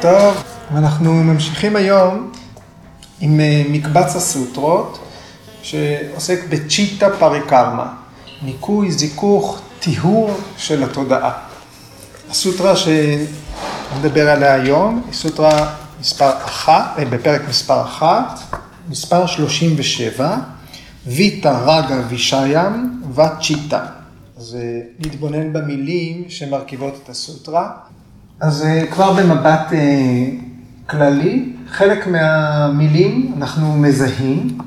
טוב, ואנחנו ממשיכים היום עם אה, מקבץ הסוטרות שעוסק בצ'יטה פריקרמה, ניקוי, זיכוך, טיהור של התודעה. הסוטרה שנדבר עליה היום היא סוטרה מספר אחת, אה, בפרק מספר אחת, מספר 37, ויטה רגה וישיים וצ'יטה. אז אה, נתבונן במילים שמרכיבות את הסוטרה. אז אה, כבר במבט אה, כללי, חלק מהמילים אנחנו מזהים.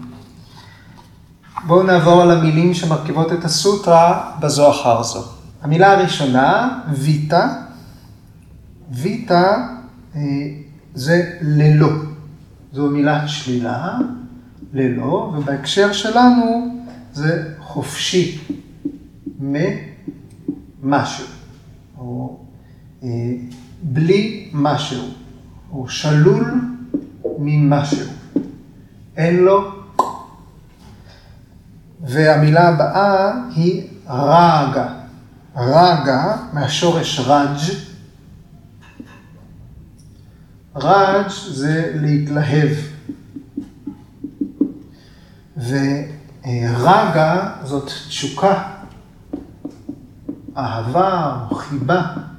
בואו נעבור על המילים שמרכיבות את הסוטרה בזו אחר זו. המילה הראשונה, ויטה. ויטה זה ללא. זו מילת שלילה, ללא, ובהקשר שלנו זה חופשי ממשהו, או אה, בלי משהו, או שלול ממשהו. אין לו. והמילה הבאה היא רגה. רגה מהשורש רג'. רג' זה להתלהב. ורגה זאת תשוקה, אהבה או חיבה.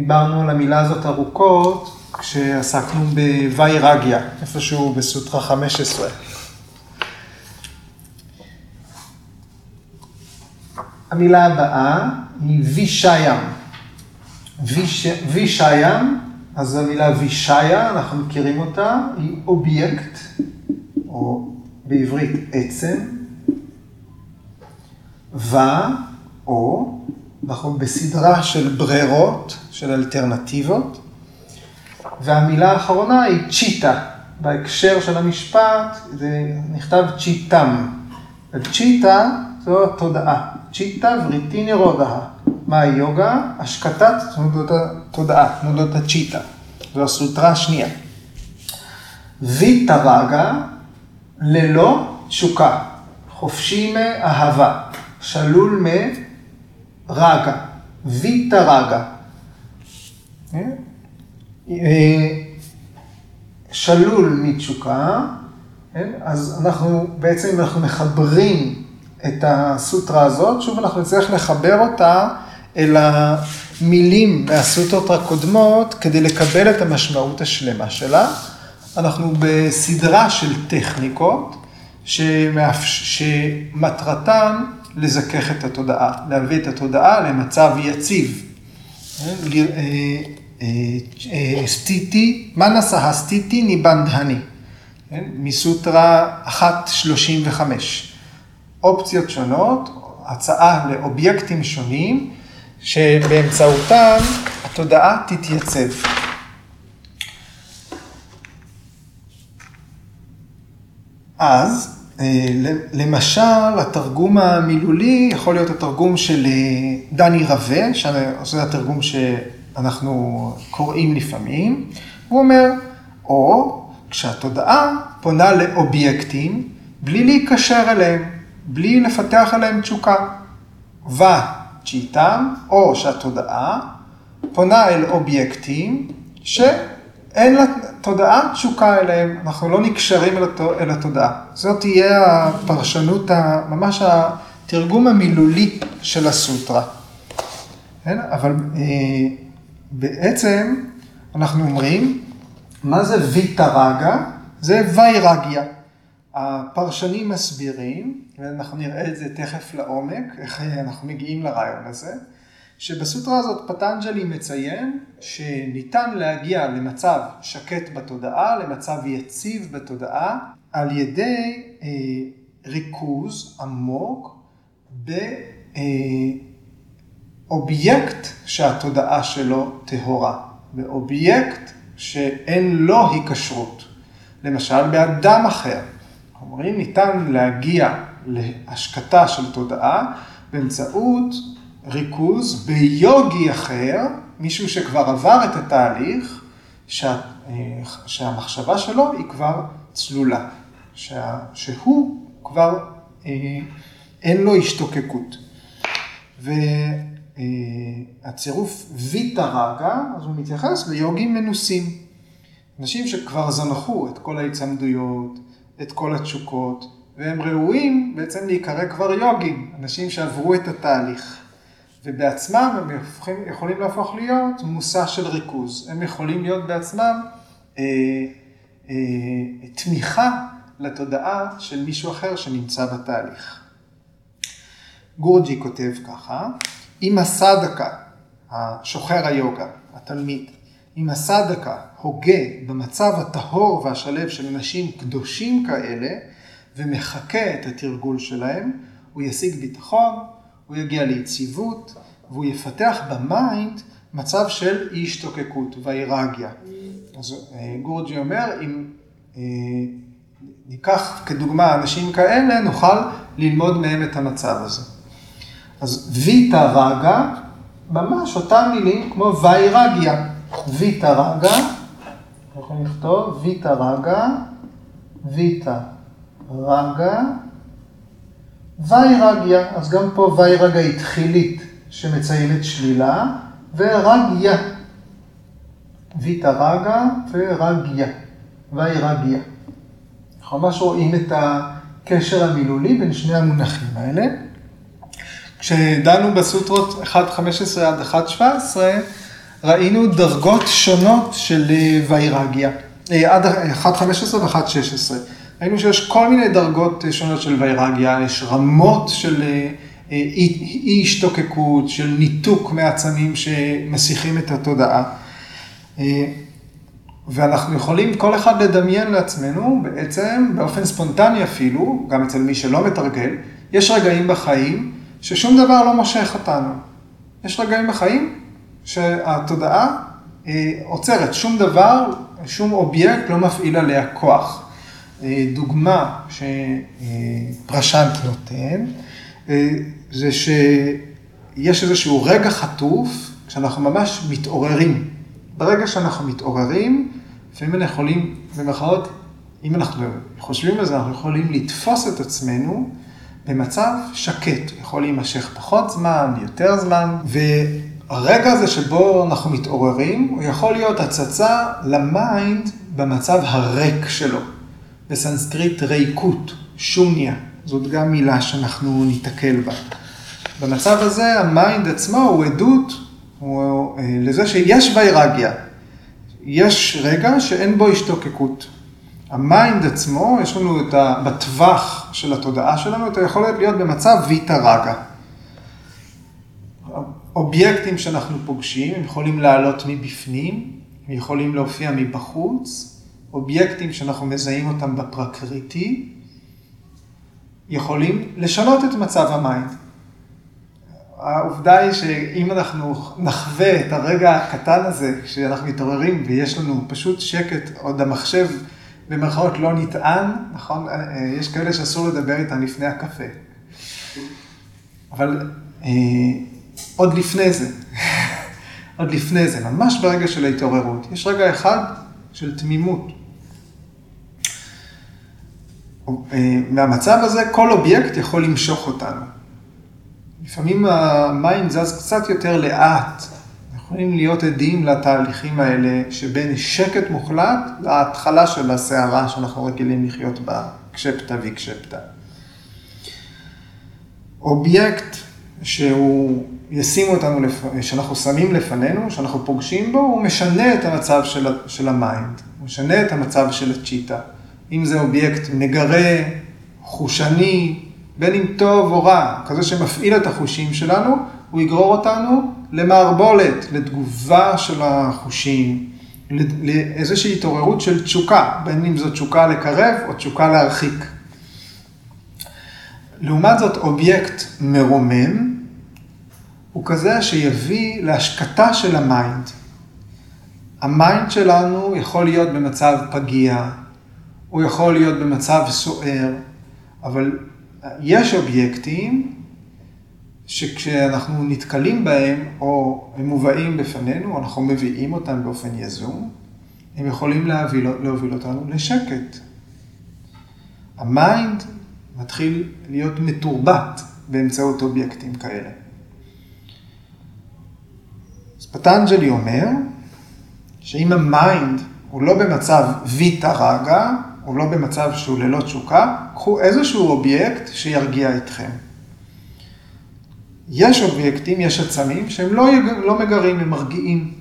דיברנו על המילה הזאת ארוכות כשעסקנו בוויירגיה, איפשהו בסוטרה 15. המילה הבאה היא וישיים. ויש, וישיים, אז המילה וישיה, אנחנו מכירים אותה, היא אובייקט, או בעברית עצם, ו, או, אנחנו בסדרה של ברירות, של אלטרנטיבות, והמילה האחרונה היא צ'יטה. בהקשר של המשפט זה נכתב צ'יטם. וצ'יטה זו התודעה. צ'יטה וריטיני רודה. מה היוגה? השקטת תנודות התודעה, תנודות הצ'יטה. זו הסוטרה השנייה. ויטה רגה ללא תשוקה, חופשי מאהבה, שלול מרגה, ויטה רגה. שלול מתשוקה, כן? אז אנחנו בעצם אנחנו מחברים את הסוטרה הזאת, שוב אנחנו נצטרך לחבר אותה אל המילים מהסוטרות הקודמות כדי לקבל את המשמעות השלמה שלה. אנחנו בסדרה של טכניקות שמאפש... שמטרתן לזכך את התודעה, להביא את התודעה למצב יציב. סטיטי, מנסה הסטיטי ניבנדהני, מסוטרה 1.35. אופציות שונות, הצעה לאובייקטים שונים, שבאמצעותם התודעה תתייצב. אז למשל, התרגום המילולי יכול להיות התרגום של אה, דני רווה, שזה התרגום שאנחנו קוראים לפעמים. הוא אומר, או כשהתודעה פונה לאובייקטים בלי להיקשר אליהם, בלי לפתח עליהם תשוקה. וצ'יטם, או שהתודעה פונה אל אובייקטים ש... אין לתודעה תשוקה אליהם, אנחנו לא נקשרים אל התודעה. זאת תהיה הפרשנות, ממש התרגום המילולי של הסוטרה. כן? אבל אה, בעצם אנחנו אומרים, מה זה ויטה רגה? זה ויירגיה. הפרשנים מסבירים, ואנחנו נראה את זה תכף לעומק, איך אנחנו מגיעים לרעיון הזה. שבסוטרה הזאת פטנג'לי מציין שניתן להגיע למצב שקט בתודעה, למצב יציב בתודעה, על ידי אה, ריכוז עמוק באובייקט אה, שהתודעה שלו טהורה, באובייקט שאין לו היקשרות. למשל באדם אחר. אומרים, ניתן להגיע להשקטה של תודעה באמצעות ריכוז ביוגי אחר, מישהו שכבר עבר את התהליך, שה, שהמחשבה שלו היא כבר צלולה, שה, שהוא כבר אה, אין לו השתוקקות. הצירוף ויטה רגה, אז הוא מתייחס ליוגים מנוסים. אנשים שכבר זנחו את כל ההיצמדויות, את כל התשוקות, והם ראויים בעצם להיקרא כבר יוגים, אנשים שעברו את התהליך. ובעצמם הם יכולים, יכולים להפוך להיות מושא של ריכוז. הם יכולים להיות בעצמם אה, אה, תמיכה לתודעה של מישהו אחר שנמצא בתהליך. גורג'י כותב ככה, אם הסדהקה, השוחר היוגה, התלמיד, אם הסדהקה הוגה במצב הטהור והשלב של אנשים קדושים כאלה, ומחקה את התרגול שלהם, הוא ישיג ביטחון, הוא יגיע ליציבות, והוא יפתח ב mind מצב של אי השתוקקות ואירגיה. אז אה, גורג'י אומר, אם אה, ניקח כדוגמה אנשים כאלה, נוכל ללמוד מהם את המצב הזה. אז ויטה רגה, ממש אותם מילים כמו ויירגיה. ויטה רגה, אנחנו יכולים לכתוב ויטה רגה, ויטה רגה, ויירגיה, אז גם פה ויירגה התחילית שמציינת שלילה, ורגיה. ויטה רגה ורגיה, ויירגיה. אנחנו ממש רואים את הקשר המילולי בין שני המונחים האלה. כשדנו בסוטרות 1.15 עד 1.17, ראינו דרגות שונות של ויירגיה, אה, עד 1.15 ו-1.16. ראינו שיש כל מיני דרגות שונות של ויירגיה, יש רמות של אה, אי השתוקקות, של ניתוק מעצמים שמסיחים את התודעה. אה, ואנחנו יכולים כל אחד לדמיין לעצמנו, בעצם באופן ספונטני אפילו, גם אצל מי שלא מתרגל, יש רגעים בחיים ששום דבר לא מושך אותנו. יש רגעים בחיים שהתודעה אה, עוצרת, שום דבר, שום אובייקט לא מפעיל עליה כוח. אה, דוגמה שפרשנט נותן, אה, זה שיש איזשהו רגע חטוף, כשאנחנו ממש מתעוררים. ברגע שאנחנו מתעוררים, לפעמים אנחנו יכולים, במירכאות, אם אנחנו חושבים על זה, אנחנו יכולים לתפוס את עצמנו במצב שקט. יכול להימשך פחות זמן, יותר זמן, והרגע הזה שבו אנחנו מתעוררים, הוא יכול להיות הצצה ל mind במצב הריק שלו. בסנסקריט ריקות, שוניה, זאת גם מילה שאנחנו ניתקל בה. במצב הזה ה mind עצמו הוא עדות הוא, אה, לזה שיש ויירגיה. יש רגע שאין בו השתוקקות. ה mind עצמו, יש לנו את ה... בטווח של התודעה שלנו, את היכולת להיות במצב ויטה ראגה. אובייקטים שאנחנו פוגשים, הם יכולים לעלות מבפנים, הם יכולים להופיע מבחוץ, אובייקטים שאנחנו מזהים אותם בפרקריטי, יכולים לשנות את מצב ה mind. העובדה היא שאם אנחנו נחווה את הרגע הקטן הזה, כשאנחנו מתעוררים ויש לנו פשוט שקט, עוד המחשב במרכאות לא נטען, נכון? יש כאלה שאסור לדבר איתם לפני הקפה. אבל אה, עוד לפני זה, עוד לפני זה, ממש ברגע של ההתעוררות, יש רגע אחד של תמימות. מהמצב הזה כל אובייקט יכול למשוך אותנו. לפעמים המים זז קצת יותר לאט, יכולים להיות עדים לתהליכים האלה שבין שקט מוחלט להתחלה של הסערה שאנחנו רגילים לחיות בה, קשפטה וקשפטה. אובייקט שהוא ישים אותנו, לפ... שאנחנו שמים לפנינו, שאנחנו פוגשים בו, הוא משנה את המצב של, של ה mind, הוא משנה את המצב של הצ'יטה. אם זה אובייקט מגרה, חושני, בין אם טוב או רע, כזה שמפעיל את החושים שלנו, הוא יגרור אותנו למערבולת, לתגובה של החושים, לאיזושהי התעוררות של תשוקה, בין אם זו תשוקה לקרב או תשוקה להרחיק. לעומת זאת, אובייקט מרומם הוא כזה שיביא להשקטה של ה mind. ה mind שלנו יכול להיות במצב פגיע, הוא יכול להיות במצב סוער, אבל יש אובייקטים שכשאנחנו נתקלים בהם, או הם מובאים בפנינו, אנחנו מביאים אותם באופן יזום, הם יכולים להוביל, להוביל אותנו לשקט. ה mind מתחיל להיות מתורבת באמצעות אובייקטים כאלה. פטנג'לי אומר שאם ה mind הוא לא במצב ויטה ראגה, הוא לא במצב שהוא ללא תשוקה, קחו איזשהו אובייקט שירגיע אתכם. יש אובייקטים, יש עצמים שהם לא, לא מגרים, הם מרגיעים.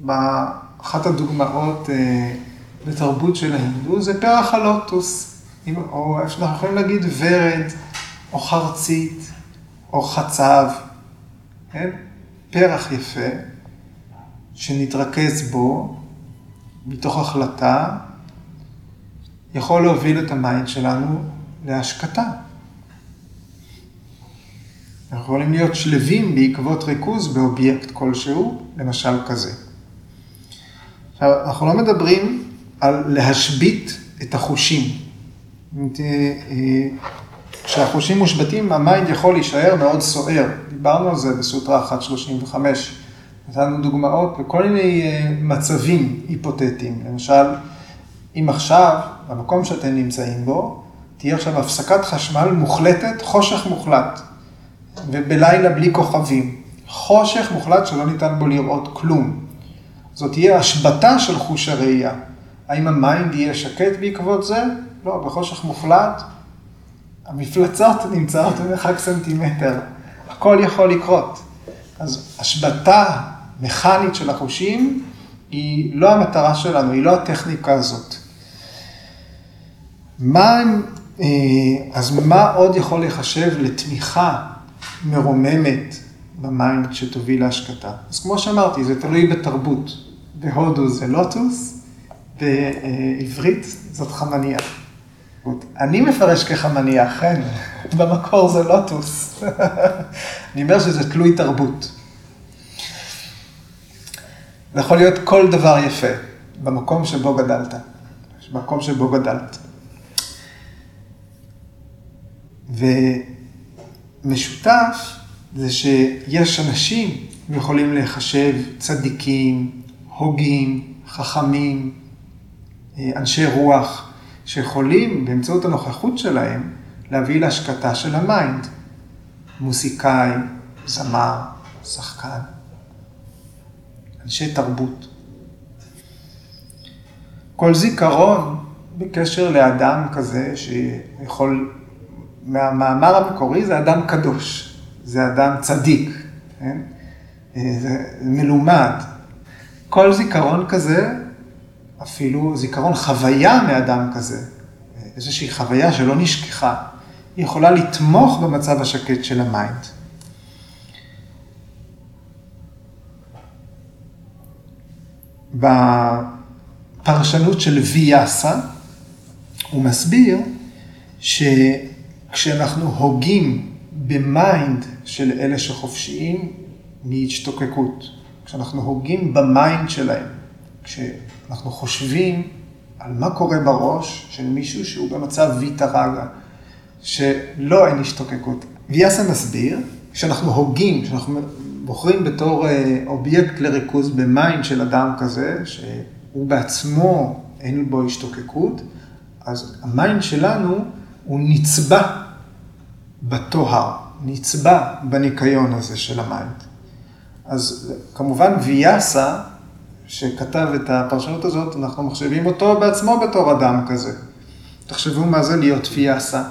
באחת הדוגמאות אה, בתרבות של ההינדו זה פרח הלוטוס, או איך שאנחנו יכולים להגיד ורד, או חרצית, או חצב, כן? פרח יפה, שנתרכז בו מתוך החלטה, יכול להוביל את ה mind שלנו להשקטה. אנחנו יכולים להיות שלווים בעקבות ריכוז באובייקט כלשהו, למשל כזה. עכשיו, אנחנו לא מדברים על להשבית את החושים. כשהחושים מושבתים, ה mind יכול להישאר מאוד סוער. דיברנו על זה בסוטרה 1.35. נתנו דוגמאות בכל מיני אה, מצבים היפותטיים. למשל, אם עכשיו, במקום שאתם נמצאים בו, תהיה עכשיו הפסקת חשמל מוחלטת, חושך מוחלט, ובלילה בלי כוכבים. חושך מוחלט שלא ניתן בו לראות כלום. זאת תהיה השבתה של חוש הראייה. האם ה mind יהיה שקט בעקבות זה? לא, בחושך מוחלט, המפלצות נמצאות במרחק סנטימטר. הכל יכול לקרות. אז השבתה מכנית של החושים היא לא המטרה שלנו, היא לא הטכניקה הזאת. מה, אה, אז מה עוד יכול להיחשב לתמיכה מרוממת ב mind שתוביל להשקטה? אז כמו שאמרתי, זה תלוי בתרבות. בהודו זה לוטוס, בעברית זאת חמניה. אני מפרש כחמניה, אכן, במקור זה לוטוס. אני אומר שזה תלוי תרבות. זה יכול להיות כל דבר יפה, במקום שבו גדלת, במקום שבו גדלת. ומשותף זה שיש אנשים יכולים להיחשב צדיקים, הוגים, חכמים, אנשי רוח, שיכולים באמצעות הנוכחות שלהם להביא להשקטה של ה mind. מוסיקאי, זמר, שחקן. אנשי תרבות. כל זיכרון בקשר לאדם כזה שיכול, מהמאמר המקורי זה אדם קדוש, זה אדם צדיק, כן? זה מלומד. כל זיכרון כזה, אפילו זיכרון חוויה מאדם כזה, איזושהי חוויה שלא נשכחה, היא יכולה לתמוך במצב השקט של ה mind. בפרשנות של ויאסה, הוא מסביר שכשאנחנו הוגים ב mind של אלה שחופשיים מהשתוקקות, כשאנחנו הוגים ב mind שלהם, כשאנחנו חושבים על מה קורה בראש של מישהו שהוא במצב ויטה ראגה, שלא אין השתוקקות. ויאסה מסביר, כשאנחנו הוגים, כשאנחנו בוחרים בתור אה, אובייקט לריכוז ב mind של אדם כזה, שהוא בעצמו אין בו השתוקקות, אז ה mind שלנו הוא נצבע בטוהר, נצבע בניקיון הזה של ה mind. אז כמובן ויאסה, שכתב את הפרשנות הזאת, אנחנו מחשבים אותו בעצמו בתור אדם כזה. תחשבו מה זה להיות ויאסה.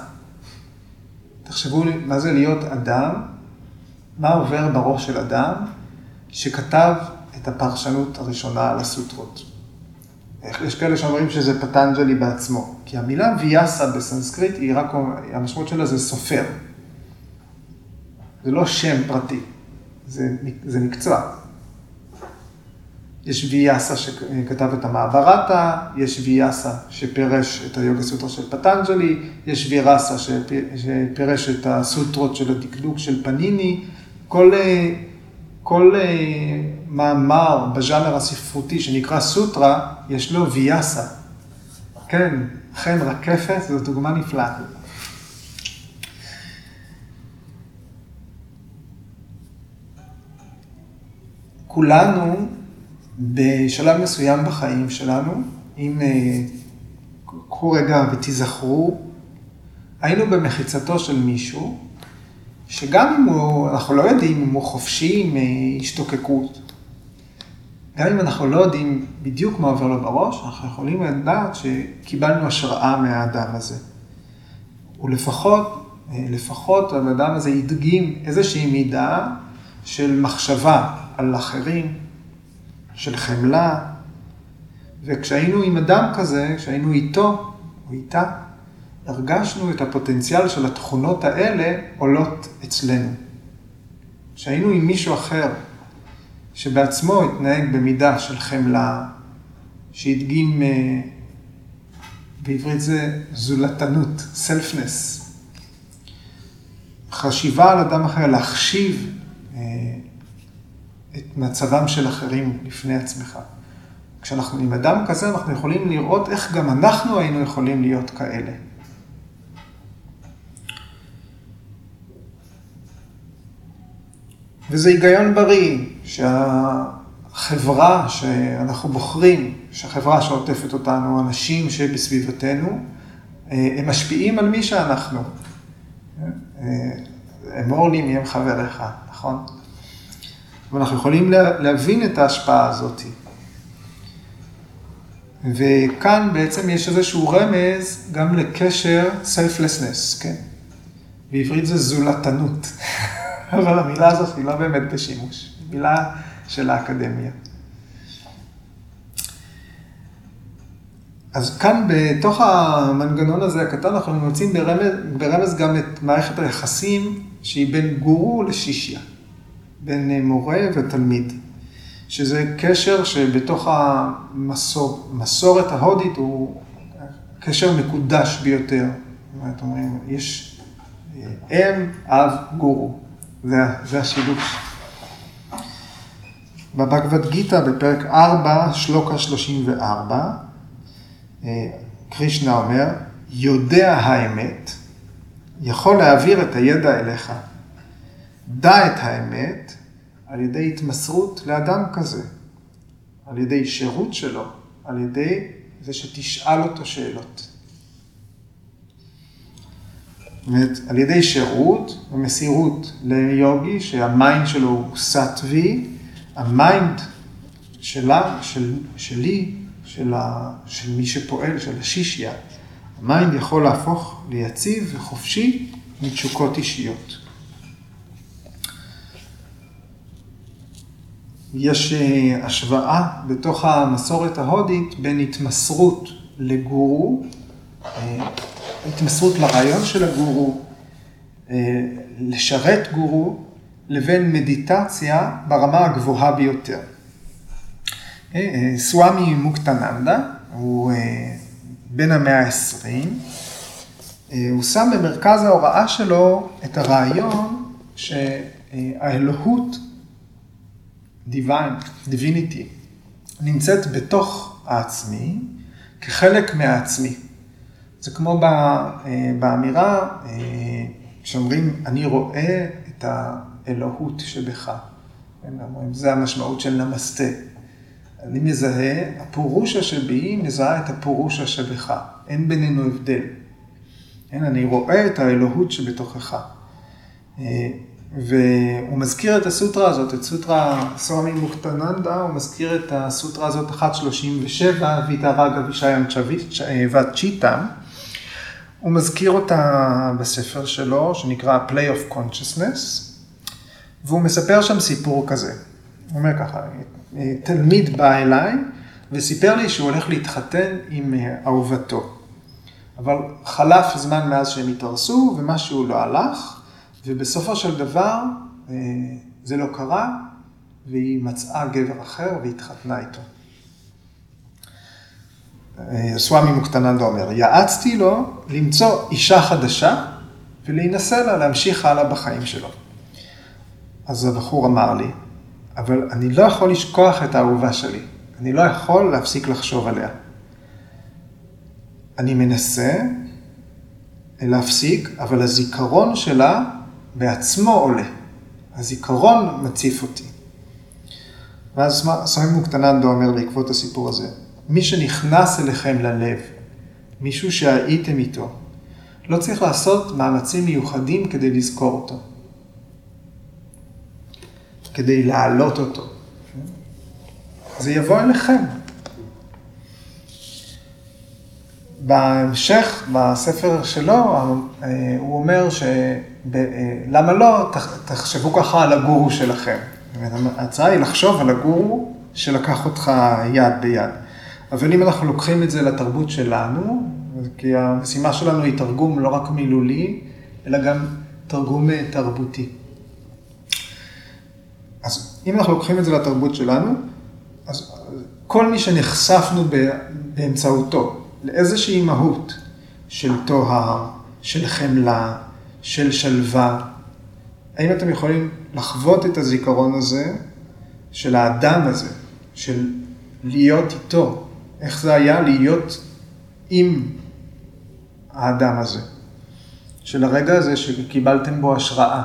תחשבו מה זה להיות אדם מה עובר בראש של אדם שכתב את הפרשנות הראשונה על הסוטרות. יש כאלה שאומרים שזה פטנג'לי בעצמו, כי המילה ויאסה בסנסקריט היא רק, המשמעות שלה זה סופר. זה לא שם פרטי, זה, זה מקצוע. יש ויאסה שכתב את המעברתה, יש ויאסה שפירש את היוגה סוטרה של פטנג'לי, יש וירסה שפירש את הסוטרות של הדקדוק של פניני, כל, אה, כל אה, מאמר בז'אנר הספרותי שנקרא סוטרה, יש לו ויאסה. כן, חן רקפת זו דוגמה נפלאה. כולנו בשלב מסוים בחיים שלנו, אם אה, קחו רגע ותיזכרו, היינו במחיצתו של מישהו, שגם אם הוא, אנחנו לא יודעים אם הוא חופשי מהשתוקקות, גם אם אנחנו לא יודעים בדיוק מה עובר לו בראש, אנחנו יכולים לדעת שקיבלנו השראה מהאדם הזה. ולפחות, לפחות האדם הזה הדגים איזושהי מידה של מחשבה על אחרים, של חמלה, וכשהיינו עם אדם כזה, כשהיינו איתו או איתה, הרגשנו את הפוטנציאל של התכונות האלה עולות אצלנו. כשהיינו עם מישהו אחר, שבעצמו התנהג במידה של חמלה, שהדגים, אה, בעברית זה זולתנות, סלפנס, חשיבה על אדם אחר, להחשיב אה, את מצבם של אחרים לפני עצמך. כשאנחנו עם אדם כזה, אנחנו יכולים לראות איך גם אנחנו היינו יכולים להיות כאלה. וזה היגיון בריא, שהחברה שאנחנו בוחרים, שהחברה שעוטפת אותנו, אנשים שבסביבתנו, אה, הם משפיעים על מי שאנחנו. אה, אמור לי מי הם חבריך, נכון? ואנחנו יכולים להבין את ההשפעה הזאת. וכאן בעצם יש איזשהו רמז גם לקשר selflessness, כן? בעברית זה זולתנות. אבל המילה הזאת היא לא באמת בשימוש, היא מילה של האקדמיה. אז כאן בתוך המנגנון הזה הקטן אנחנו מוצאים ברמז, ברמז גם את מערכת היחסים שהיא בין גורו לשישיה, בין מורה ותלמיד, שזה קשר שבתוך המסורת ההודית הוא קשר מקודש ביותר. זאת אומרת, יש אם, אב, גורו. זה, זה השילוב. בבגבד גיתא בפרק 4, שלוקה 34, אה, קרישנה אומר, יודע האמת, יכול להעביר את הידע אליך. דע את האמת על ידי התמסרות לאדם כזה, על ידי שירות שלו, על ידי זה שתשאל אותו שאלות. אומרת, על ידי שירות ומסירות ליוגי, שה mind שלו הוא סטווי, ה mind שלה, של, שלי, של, ה, של מי שפועל, של השישיה, ה mind יכול להפוך ליציב וחופשי מתשוקות אישיות. יש אה, השוואה בתוך המסורת ההודית בין התמסרות לגורו, אה, התמסרות לרעיון של הגורו, אה, לשרת גורו, לבין מדיטציה ברמה הגבוהה ביותר. אה, אה, סוואמי מוקטננדה, הוא בן המאה ה-20, הוא שם במרכז ההוראה שלו את הרעיון שהאלוהות, divine, divinity, נמצאת בתוך העצמי כחלק מהעצמי. זה כמו אה, באמירה, אה, שאומרים, אני רואה את האלוהות שבך. זה המשמעות של נמסטה. אני מזהה, הפורושה שבי מזהה את הפורושה שבך. אין בינינו הבדל. כן, אני רואה את האלוהות שבתוכך. אה, והוא מזכיר את הסוטרה הזאת, את סוטרה סוואמי מוקטננדה, הוא מזכיר את הסוטרה הזאת 137, ויתא רגה וישאיין צ'יטה. הוא מזכיר אותה בספר שלו, שנקרא Play of Consciousness, והוא מספר שם סיפור כזה. הוא אומר ככה, תלמיד בא אליי וסיפר לי שהוא הולך להתחתן עם אהובתו. אבל חלף זמן מאז שהם התארסו ומשהו לא הלך, ובסופו של דבר אה, זה לא קרה, והיא מצאה גבר אחר והתחתנה איתו. סוואמי מוקטננדה אומר, יעצתי לו למצוא אישה חדשה ולהינשא לה, להמשיך הלאה בחיים שלו. אז הבחור אמר לי, אבל אני לא יכול לשכוח את האהובה שלי, אני לא יכול להפסיק לחשוב עליה. אני מנסה להפסיק, אבל הזיכרון שלה בעצמו עולה. הזיכרון מציף אותי. ואז סוואמי מוקטננדה אומר בעקבות הסיפור הזה, מי שנכנס אליכם ללב, מישהו שהייתם איתו, לא צריך לעשות מאמצים מיוחדים כדי לזכור אותו, כדי להעלות אותו. זה יבוא אליכם. בהמשך, בספר שלו, הוא אומר שלמה אה, לא, תחשבו ככה על הגורו שלכם. ההצעה היא לחשוב על הגורו שלקח אותך יד ביד. אבל אם אנחנו לוקחים את זה לתרבות שלנו, כי המשימה שלנו היא תרגום לא רק מילולי, אלא גם תרגום אה, תרבותי. אז אם אנחנו לוקחים את זה לתרבות שלנו, אז כל מי שנחשפנו באמצעותו לאיזושהי מהות של טוהר, של חמלה, של שלווה, האם אתם יכולים לחוות את הזיכרון הזה של האדם הזה, של להיות איתו, איך זה היה להיות עם האדם הזה, של הרגע הזה שקיבלתם בו השראה.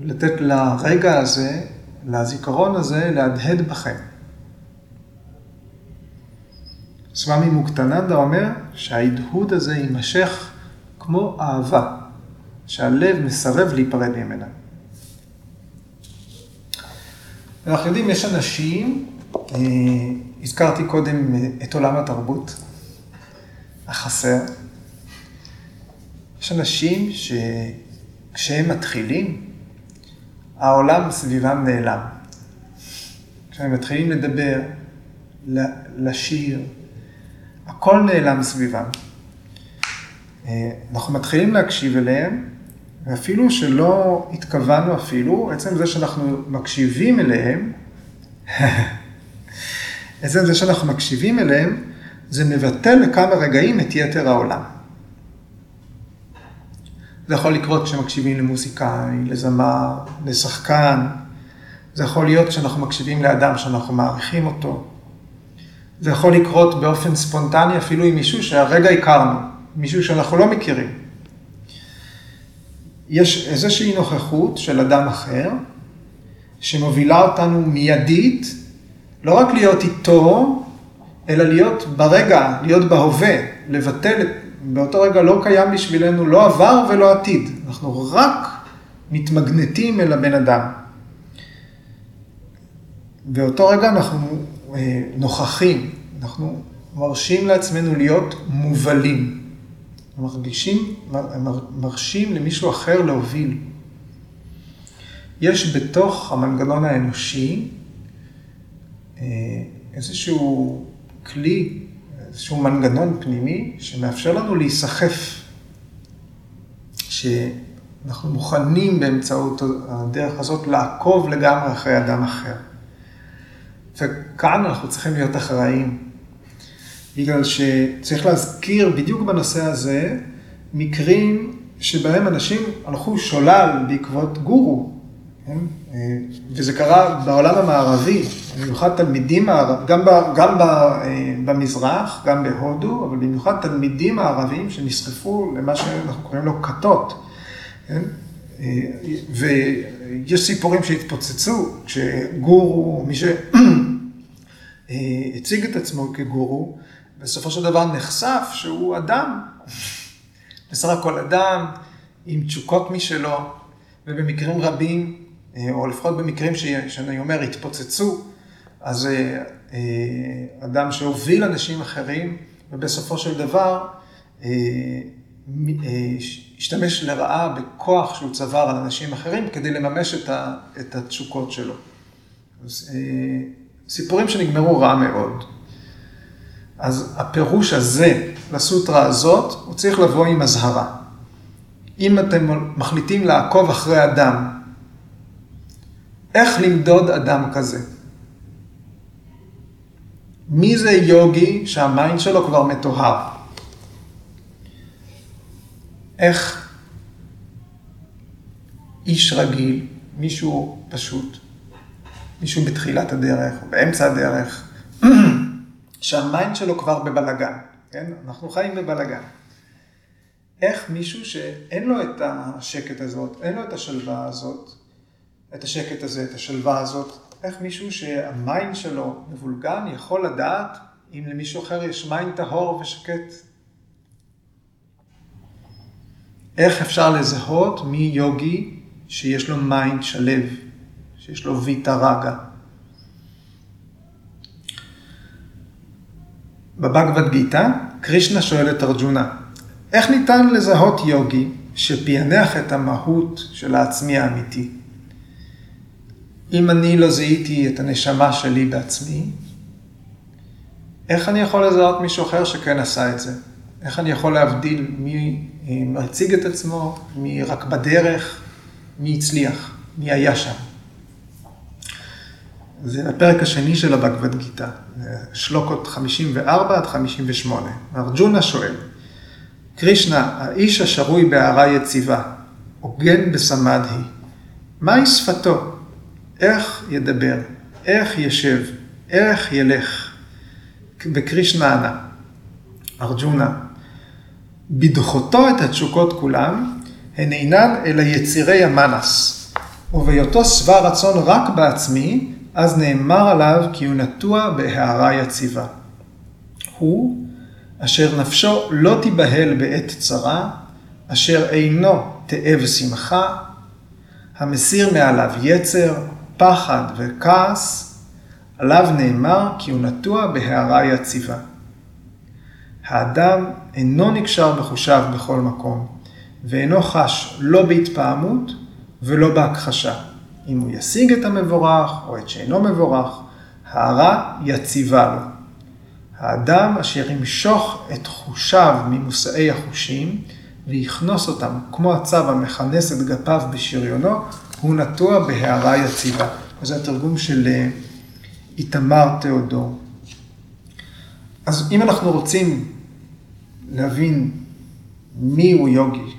לתת לרגע הזה, לזיכרון הזה, להדהד בכם. סממי מוקטננדה אומר שההדהוד הזה יימשך כמו אהבה, שהלב מסרב להיפרד ממנה. אנחנו יודעים, יש אנשים, אה, הזכרתי קודם את עולם התרבות החסר. יש אנשים שכשהם מתחילים, העולם סביבם נעלם. כשהם מתחילים לדבר, לשיר, הכל נעלם סביבם. אה, אנחנו מתחילים להקשיב אליהם, ואפילו שלא התכוונו אפילו, עצם זה שאנחנו מקשיבים אליהם, עצם זה שאנחנו מקשיבים אליהם, זה מבטל לכמה רגעים את יתר העולם. זה יכול לקרות כשמקשיבים למוזיקאי, לזמר, לשחקן, זה יכול להיות כשאנחנו מקשיבים לאדם שאנחנו מעריכים אותו. זה יכול לקרות באופן ספונטני אפילו עם מישהו שהרגע הכרנו, מישהו שאנחנו לא מכירים. יש איזושהי נוכחות של אדם אחר, שמובילה אותנו מיידית, לא רק להיות איתו, אלא להיות ברגע, להיות בהווה, לבטל, באותו רגע לא קיים בשבילנו לא עבר ולא עתיד, אנחנו רק מתמגנטים אל הבן אדם. באותו רגע אנחנו אה, נוכחים, אנחנו מרשים לעצמנו להיות מובלים. מרגישים, מרשים למישהו אחר להוביל. יש בתוך המנגנון האנושי איזשהו כלי, איזשהו מנגנון פנימי שמאפשר לנו להיסחף, שאנחנו מוכנים באמצעות הדרך הזאת לעקוב לגמרי אחרי אדם אחר. וכאן אנחנו צריכים להיות אחראים. בגלל שצריך להזכיר בדיוק בנושא הזה מקרים שבהם אנשים הלכו שולל בעקבות גורו? וזה קרה בעולם המערבי, במיוחד תלמידים, גם, ב, גם ב, במזרח, גם בהודו, אבל במיוחד תלמידים הערבים שנסחפו למה שאנחנו קוראים לו כתות. כן? ויש סיפורים שהתפוצצו, כשגורו, מי שהציג את עצמו כגורו, בסופו של דבר נחשף שהוא אדם, בסך הכל אדם עם תשוקות משלו, ובמקרים רבים, או לפחות במקרים שאני אומר התפוצצו, אז אה, אה, אדם שהוביל אנשים אחרים, ובסופו של דבר אה, השתמש לרעה בכוח שהוא צבר על אנשים אחרים כדי לממש את התשוקות שלו. סיפורים שנגמרו רע מאוד. אז הפירוש הזה לסוטרה הזאת, הוא צריך לבוא עם אזהרה. אם אתם מחליטים לעקוב אחרי אדם, איך למדוד אדם כזה? מי זה יוגי שה mind שלו כבר מטוהר? איך איש רגיל, מישהו פשוט, מישהו בתחילת הדרך, באמצע הדרך, שה mind שלו כבר בבלגן, כן? אנחנו חיים בבלגן. איך מישהו שאין לו את השקט הזאת, אין לו את השלווה הזאת, את השקט הזה, את השלווה הזאת, איך מישהו שה mind שלו מבולגן יכול לדעת אם למישהו אחר יש mind טהור ושקט? איך אפשר לזהות מי יוגי שיש לו mind שליו, שיש לו ויטה רגה? בבגבד גיתא, קרישנה שואל את ארג'ונה, איך ניתן לזהות יוגי שפענח את המהות של העצמי האמיתי? אם אני לא זיהיתי את הנשמה שלי בעצמי, איך אני יכול לזהות מישהו אחר שכן עשה את זה? איך אני יכול להבדיל מי מציג את עצמו, מי רק בדרך, מי הצליח, מי היה שם? זה הפרק השני של הבגבד גיתא, שלוקות 54 עד 58. ארג'ונה שואל, קרישנה, האיש השרוי בהערה יציבה, הוגן בסמדהי, מהי שפתו? איך ידבר? איך ישב? איך ילך? וקרישנה ענה, ארג'ונה, בדחותו את התשוקות כולם, הן אינן אלא יצירי המנס, ובהיותו שבע רצון רק בעצמי, אז נאמר עליו כי הוא נטוע בהערה יציבה. הוא, אשר נפשו לא תיבהל בעת צרה, אשר אינו תאב שמחה, המסיר מעליו יצר, פחד וכעס, עליו נאמר כי הוא נטוע בהערה יציבה. האדם אינו נקשר בחושיו בכל מקום, ואינו חש לא בהתפעמות ולא בהכחשה. אם הוא ישיג את המבורך או את שאינו מבורך, הרע יציבה לו. האדם אשר ימשוך את חושיו ממושאי החושים ויכנוס אותם כמו הצב המכנס את גפיו בשריונו, הוא נטוע בהערה יציבה. וזה התרגום של אה, איתמר תיאודור. אז אם אנחנו רוצים להבין מי הוא יוגי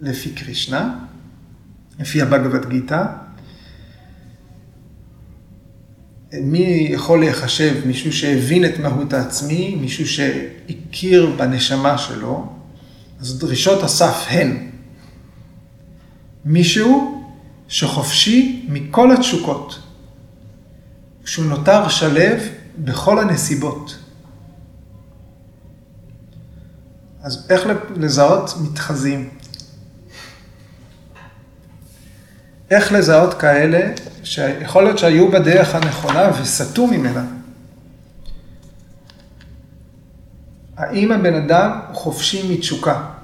לפי קרישנה, לפי הבגבד גיתא. מי יכול להיחשב מישהו שהבין את מהות העצמי, מישהו שהכיר בנשמה שלו, אז דרישות הסף הן מישהו שחופשי מכל התשוקות, שהוא נותר שלב בכל הנסיבות. אז איך לזהות מתחזים? איך לזהות כאלה שיכול להיות שהיו בדרך הנכונה וסטו ממנה. האם הבן אדם חופשי מתשוקה?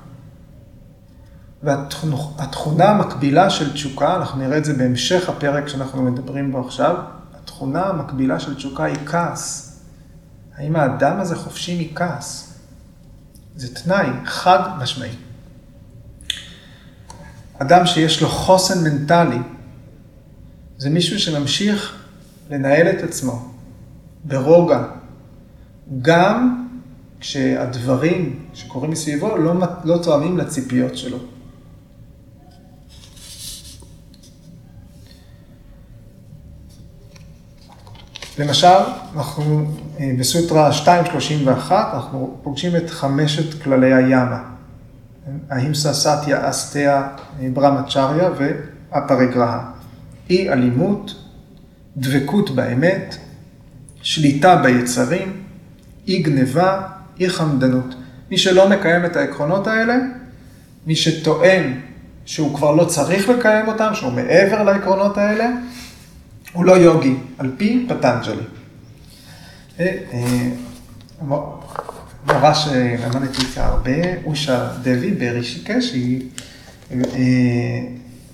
והתכונה המקבילה של תשוקה, אנחנו נראה את זה בהמשך הפרק שאנחנו מדברים בו עכשיו, התכונה המקבילה של תשוקה היא כעס. האם האדם הזה חופשי מכעס? זה תנאי חד משמעי. אדם שיש לו חוסן מנטלי, זה מישהו שממשיך לנהל את עצמו ברוגע, גם כשהדברים שקורים מסביבו לא, לא תואמים לציפיות שלו. למשל, אנחנו אה, בסוטרה 2.31, אנחנו פוגשים את חמשת כללי הימה. ההימסה סטיה אסתיה ברמצ'ריה והפריגרהה. אי אלימות, דבקות באמת, שליטה ביצרים, אי גניבה, אי חמדנות. מי שלא מקיים את העקרונות האלה, מי שטוען שהוא כבר לא צריך לקיים אותם, שהוא מעבר לעקרונות האלה, הוא לא יוגי, על פי פטנג'לי. אה, אה, מורה שלמדתי איתה הרבה, אושה דבי ברישיקש, היא... אה,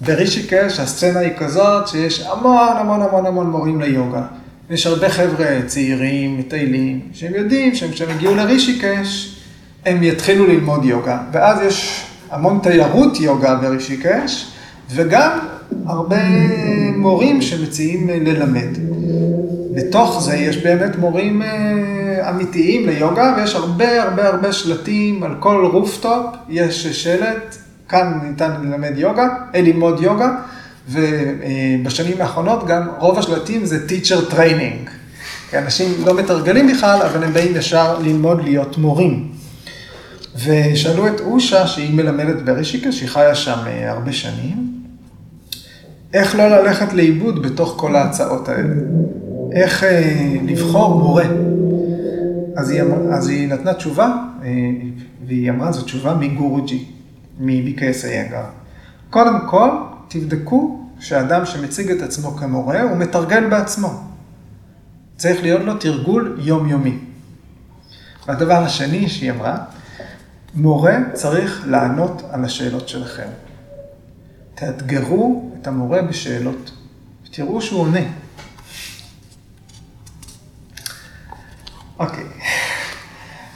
ברישיקש הסצנה היא כזאת שיש המון המון המון המון מורים ליוגה. יש הרבה חבר'ה צעירים, מטיילים, שהם יודעים שהם כשהם יגיעו לרישיקש, הם יתחילו ללמוד יוגה. ואז יש המון תיירות יוגה ברישיקש, וגם הרבה מורים שמציעים ללמד. בתוך זה יש באמת מורים אה, אמיתיים ליוגה, ויש הרבה הרבה הרבה שלטים על כל רופטופ, יש שלט, כאן ניתן ללמד יוגה, אה, ללמוד יוגה, ובשנים האחרונות גם רוב השלטים זה teacher training. כי אנשים לא מתרגלים בכלל, אבל הם באים ישר ללמוד להיות מורים. ושאלו את אושה, שהיא מלמדת ברישיקה, שהיא חיה שם אה, הרבה שנים, איך לא ללכת לאיבוד בתוך כל ההצעות האלה. איך אה, לבחור מורה. אז היא, אמר, אז היא נתנה תשובה, אה, והיא אמרה, זו תשובה מגורוג'י, מביקייס איינגר. קודם כל, תבדקו שאדם שמציג את עצמו כמורה, הוא מתרגל בעצמו. צריך להיות לו תרגול יומיומי. הדבר השני שהיא אמרה, מורה צריך לענות על השאלות שלכם. תאתגרו את המורה בשאלות, ותראו שהוא עונה. אוקיי,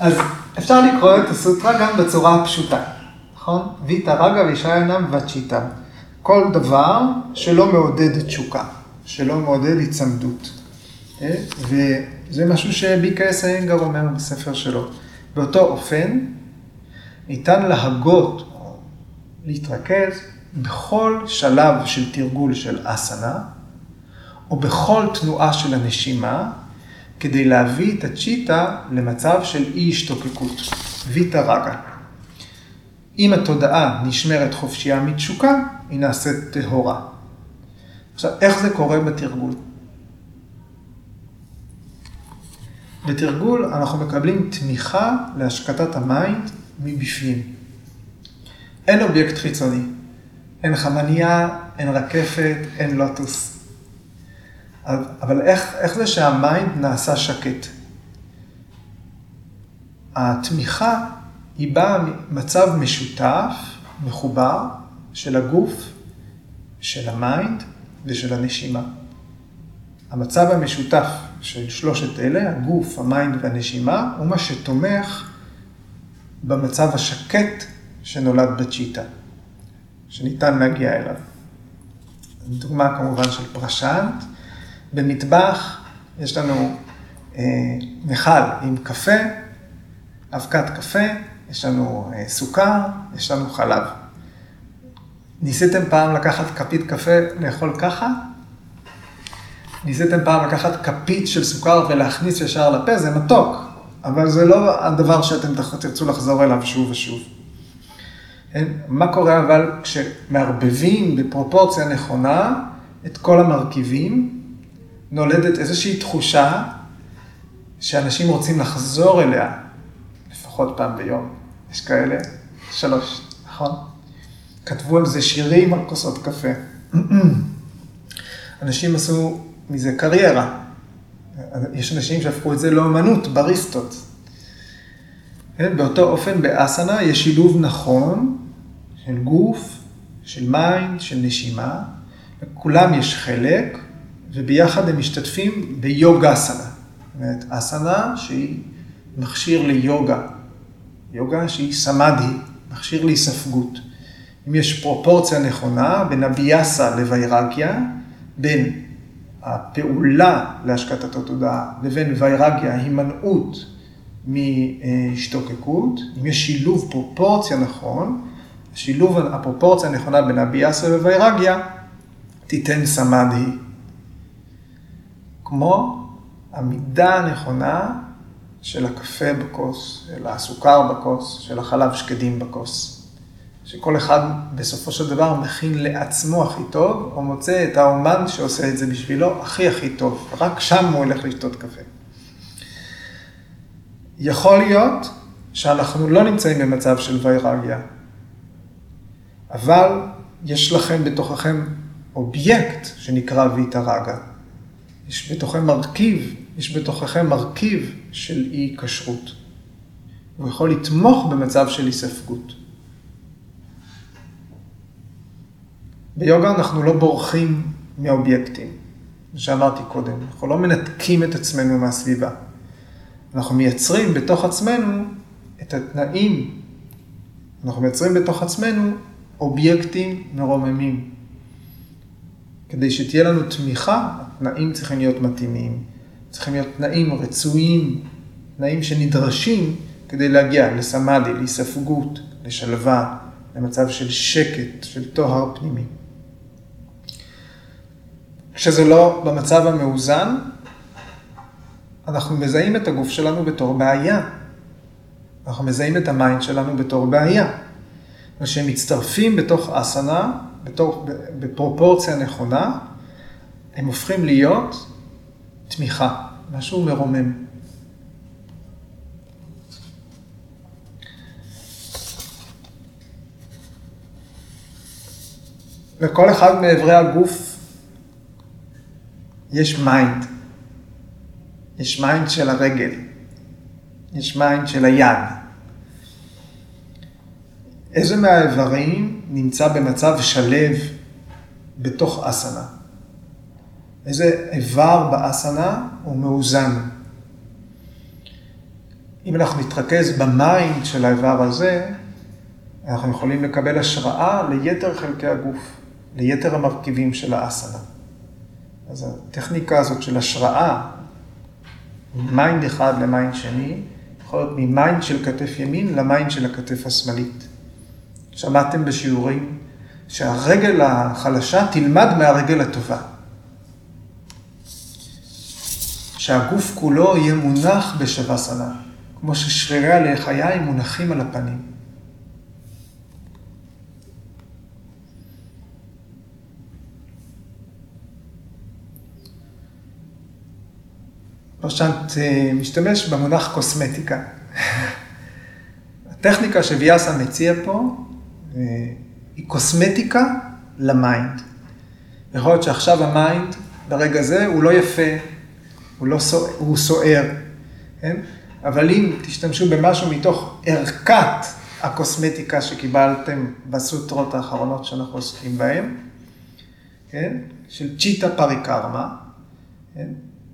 אז אפשר לקרוא את הסוטרה גם בצורה הפשוטה, נכון? ויטה רגה וישעיינם וצ'יטה. כל דבר שלא מעודד תשוקה, שלא מעודד היצמדות. אה? וזה משהו שביקס איינגר אומר בספר שלו. באותו אופן, ניתן להגות, להתרכז, בכל שלב של תרגול של אסנה, או בכל תנועה של הנשימה, כדי להביא את הצ'יטה למצב של אי השתוקקות, ויטה רגה. אם התודעה נשמרת חופשייה מתשוקה, היא נעשית טהורה. עכשיו, איך זה קורה בתרגול? בתרגול אנחנו מקבלים תמיכה להשקטת ה mind מבפנים. אין אובייקט חיצוני. אין חמניה, אין רקפת, אין לוטוס. אבל איך, איך זה שה mind נעשה שקט? התמיכה היא באה ממצב משותף, מחובר, של הגוף, של ה mind ושל הנשימה. המצב המשותף של שלושת אלה, הגוף, ה mind והנשימה, הוא מה שתומך במצב השקט שנולד בצ'יטה, שניתן להגיע אליו. דוגמה כמובן של פרשנט. במטבח יש לנו אה, מכל עם קפה, אבקת קפה, יש לנו אה, סוכר, יש לנו חלב. ניסיתם פעם לקחת כפית קפה, לאכול ככה? ניסיתם פעם לקחת כפית של סוכר ולהכניס ישר לפה? זה מתוק, אבל זה לא הדבר שאתם תרצו לחזור אליו שוב ושוב. מה קורה אבל כשמערבבים בפרופורציה נכונה את כל המרכיבים, נולדת איזושהי תחושה שאנשים רוצים לחזור אליה לפחות פעם ביום. יש כאלה? שלוש, נכון? כתבו על זה שירים על כוסות קפה. אנשים עשו מזה קריירה. יש אנשים שהפכו את זה לאומנות, בריסטות. כן? באותו אופן באסנה יש שילוב נכון של גוף, של mind, של נשימה, לכולם יש חלק, וביחד הם משתתפים ביוגה אסנה. זאת אומרת, אסנה שהיא מכשיר ליוגה, יוגה שהיא סמאדי, מכשיר להיספגות. אם יש פרופורציה נכונה בין הביאסה לווירגיה, בין הפעולה להשקטת התודעה לבין ויירגיה, הימנעות מהשתוקקות, אם יש שילוב פרופורציה נכון, שילוב הפרופורציה הנכונה בין הביאסה ווירגיה, תיתן סמאדי. כמו המידה הנכונה של הקפה בכוס, של הסוכר בכוס, של החלב שקדים בכוס. שכל אחד בסופו של דבר מכין לעצמו הכי טוב, או מוצא את האומן שעושה את זה בשבילו הכי הכי טוב. רק שם הוא הולך לשתות קפה. יכול להיות שאנחנו לא נמצאים במצב של ויירגיה, אבל יש לכם בתוככם אובייקט שנקרא ויטה רגה. יש בתוככם מרכיב, יש בתוככם מרכיב של אי כשרות. הוא יכול לתמוך במצב של היספגות. ביוגה אנחנו לא בורחים מהאובייקטים, כמו שאמרתי קודם, אנחנו לא מנתקים את עצמנו מהסביבה. אנחנו מייצרים בתוך עצמנו את התנאים, אנחנו מייצרים בתוך עצמנו אובייקטים מרוממים. כדי שתהיה לנו תמיכה, התנאים צריכים להיות מתאימים, צריכים להיות תנאים רצויים, תנאים שנדרשים כדי להגיע לסמאדי, להיספגות, לשלווה, למצב של שקט, של טוהר פנימי. כשזה לא במצב המאוזן, אנחנו מזהים את הגוף שלנו בתור בעיה. אנחנו מזהים את ה mind שלנו בתור בעיה. וכשהם מצטרפים בתוך אסנה, בתור, בפרופורציה נכונה, הם הופכים להיות תמיכה, משהו מרומם. לכל אחד מאיברי הגוף יש mind. יש mind של הרגל. יש mind של היד. איזה מהאיברים נמצא במצב שליו בתוך אסנה? איזה איבר באסנה הוא מאוזן? אם אנחנו נתרכז ב mind של האיבר הזה, אנחנו יכולים לקבל השראה ליתר חלקי הגוף, ליתר המרכיבים של האסנה. אז הטכניקה הזאת של השראה, מ mind אחד ל mind שני, יכול להיות מ mind של כתף ימין ל mind של הכתף השמאלית. שמעתם בשיעורים שהרגל החלשה תלמד מהרגל הטובה. שהגוף כולו יהיה מונח בשווסנה, כמו ששרירי הלחיים מונחים על הפנים. פרשנט אה, משתמש במונח קוסמטיקה. הטכניקה שוויאסה מציע פה אה, היא קוסמטיקה ל mind. יכול להיות שעכשיו ה mind, ברגע זה, הוא לא יפה, הוא, לא סוער, הוא סוער, כן? אבל אם תשתמשו במשהו מתוך ערכת הקוסמטיקה שקיבלתם בסוטרות האחרונות שאנחנו עוסקים בהן, כן? של צ'יטה פריקרמה, כן?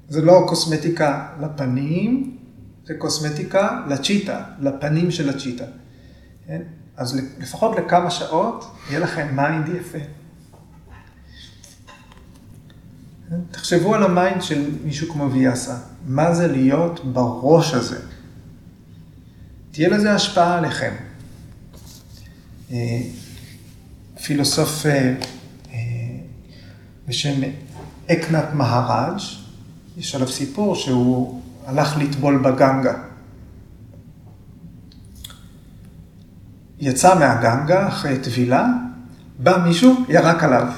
זה לא קוסמטיקה לפנים, זה קוסמטיקה לצ'יטה, לפנים של הצ'יטה. כן? אז לפחות לכמה שעות יהיה לכם mind יפה. כן? תחשבו על ה mind של מישהו כמו ויאסה, מה זה להיות בראש הזה. תהיה לזה השפעה עליכם. אה, פילוסוף אה, אה, בשם אקנת מהראג', יש עליו סיפור שהוא הלך לטבול בגנגה. יצא מהגנגה אחרי טבילה, בא מישהו, ירק עליו.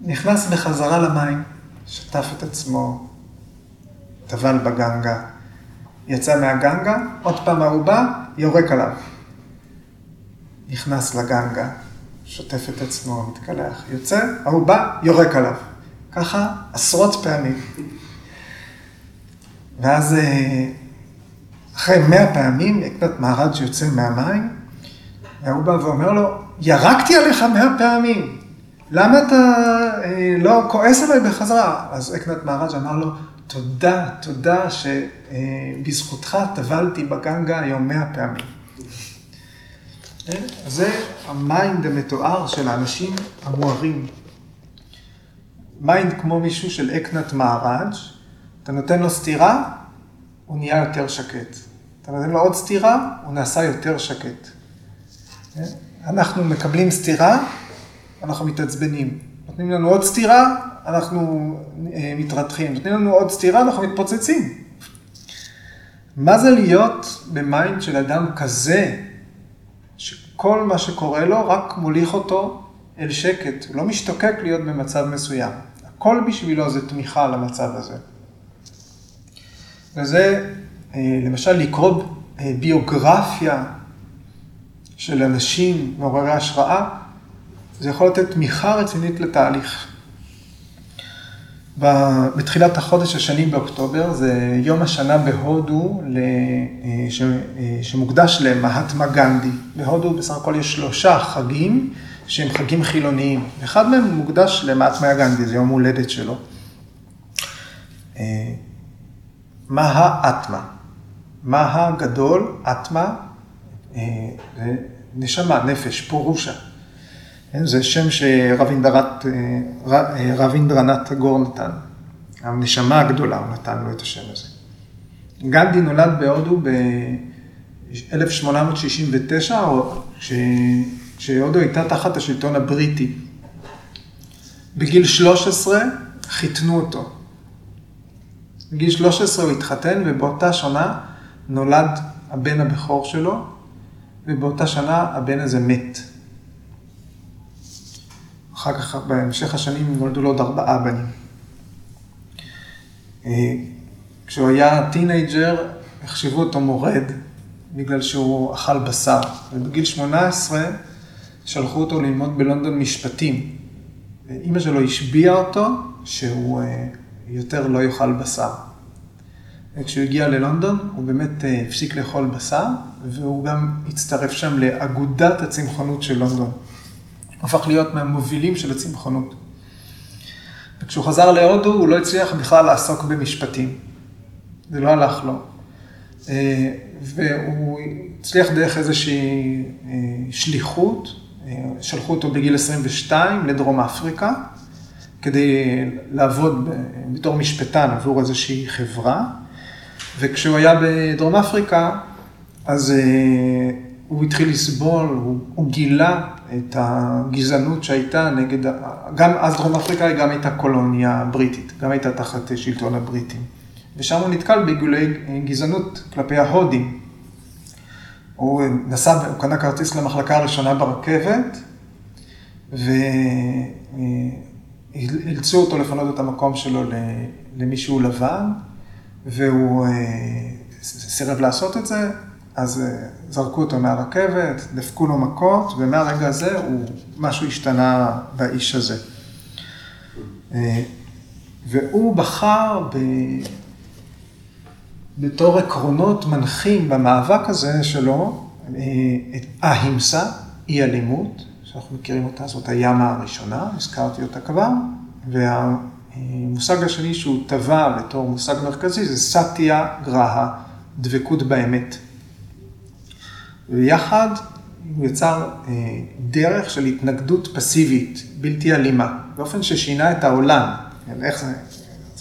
נכנס בחזרה למים, שטף את עצמו, טבל בגנגה, יצא מהגנגה, עוד פעם ההוא בא, יורק עליו. נכנס לגנגה, שוטף את עצמו, מתקלח, יוצא, ההוא בא, יורק עליו. ככה עשרות פעמים. ואז אה, אחרי מאה פעמים, יקנת מהרד שיוצא מהמים, והוא בא ואומר לו, ירקתי עליך מאה פעמים, למה אתה אה, לא כועס עליי בחזרה? אז אקנת מהרד אמר לו, תודה, תודה שבזכותך טבלתי בגנגה היום מאה פעמים. אה, זה ה mind המתואר של האנשים המוארים. mind כמו מישהו של אקנת מהראג', אתה נותן לו סטירה, הוא נהיה יותר שקט. אתה נותן לו עוד סטירה, הוא נעשה יותר שקט. כן? אנחנו מקבלים סטירה, אנחנו מתעצבנים. נותנים לנו עוד סטירה, אנחנו אה, מתרתחים. נותנים לנו עוד סטירה, אנחנו מתפוצצים. מה זה להיות ב mind של אדם כזה, שכל מה שקורה לו רק מוליך אותו אל שקט, הוא לא משתוקק להיות במצב מסוים. הכל בשבילו זה תמיכה למצב הזה. וזה, אה, למשל, לקרוא אה, ביוגרפיה של אנשים מעוררי השראה, זה יכול לתת תמיכה רצינית לתהליך. בתחילת החודש השני באוקטובר, זה יום השנה בהודו אה, שמוקדש למהטמה גנדי. בהודו בסך הכל יש שלושה חגים שהם חגים חילוניים. אחד מהם מוקדש למהטמה גנדי, זה יום הולדת שלו. מה האטמה? מה הגדול, אטמה, אה, נשמה, נפש, פורושה. כן, זה שם שרבינדרנט אה, טגור נתן. הנשמה הגדולה, הוא נתן לו את השם הזה. גנדי נולד בהודו ב-1869, כשהודו הייתה תחת השלטון הבריטי. בגיל 13 חיתנו אותו. בגיל 13 הוא התחתן, ובאותה שנה נולד הבן הבכור שלו, ובאותה שנה הבן הזה מת. אחר כך, בהמשך השנים, נולדו לו עוד ארבעה בנים. אה, כשהוא היה teenager, החשיבו אותו מורד, בגלל שהוא אכל בשר. ובגיל 18 שלחו אותו ללמוד בלונדון משפטים. ואימא שלו השביעה אותו שהוא אה, יותר לא יאכל בשר. כשהוא הגיע ללונדון, הוא באמת הפסיק לאכול בשר, והוא גם הצטרף שם לאגודת הצמחונות של לונדון. הפך להיות מהמובילים של הצמחונות. וכשהוא חזר להודו, הוא לא הצליח בכלל לעסוק במשפטים. זה לא הלך לו. והוא הצליח דרך איזושהי שליחות, שלחו אותו בגיל 22 לדרום אפריקה, כדי לעבוד בתור משפטן עבור איזושהי חברה, וכשהוא היה בדרום אפריקה, אז הוא התחיל לסבול, הוא, הוא גילה את הגזענות שהייתה נגד, גם אז דרום אפריקה היא גם הייתה קולוניה בריטית, גם הייתה תחת שלטון הבריטים. ושם הוא נתקל בעיגולי גזענות כלפי ההודים. הוא נסע, הוא קנה כרטיס למחלקה הראשונה ברכבת, ואילצו אותו לפנות את המקום שלו למישהו לבן, והוא סירב לעשות את זה, אז זרקו אותו מהרכבת, דפקו לו מכות, ומהרגע הזה הוא, משהו השתנה באיש הזה. והוא בחר ב... בתור עקרונות מנחים במאבק הזה שלו, את ההימסה, אי אלימות, שאנחנו מכירים אותה, זאת הימה הראשונה, הזכרתי אותה כבר, והמושג השני שהוא טבע בתור מושג מרכזי זה סטיה גרהה, דבקות באמת. ויחד הוא יצר דרך של התנגדות פסיבית, בלתי אלימה, באופן ששינה את העולם. איך זה?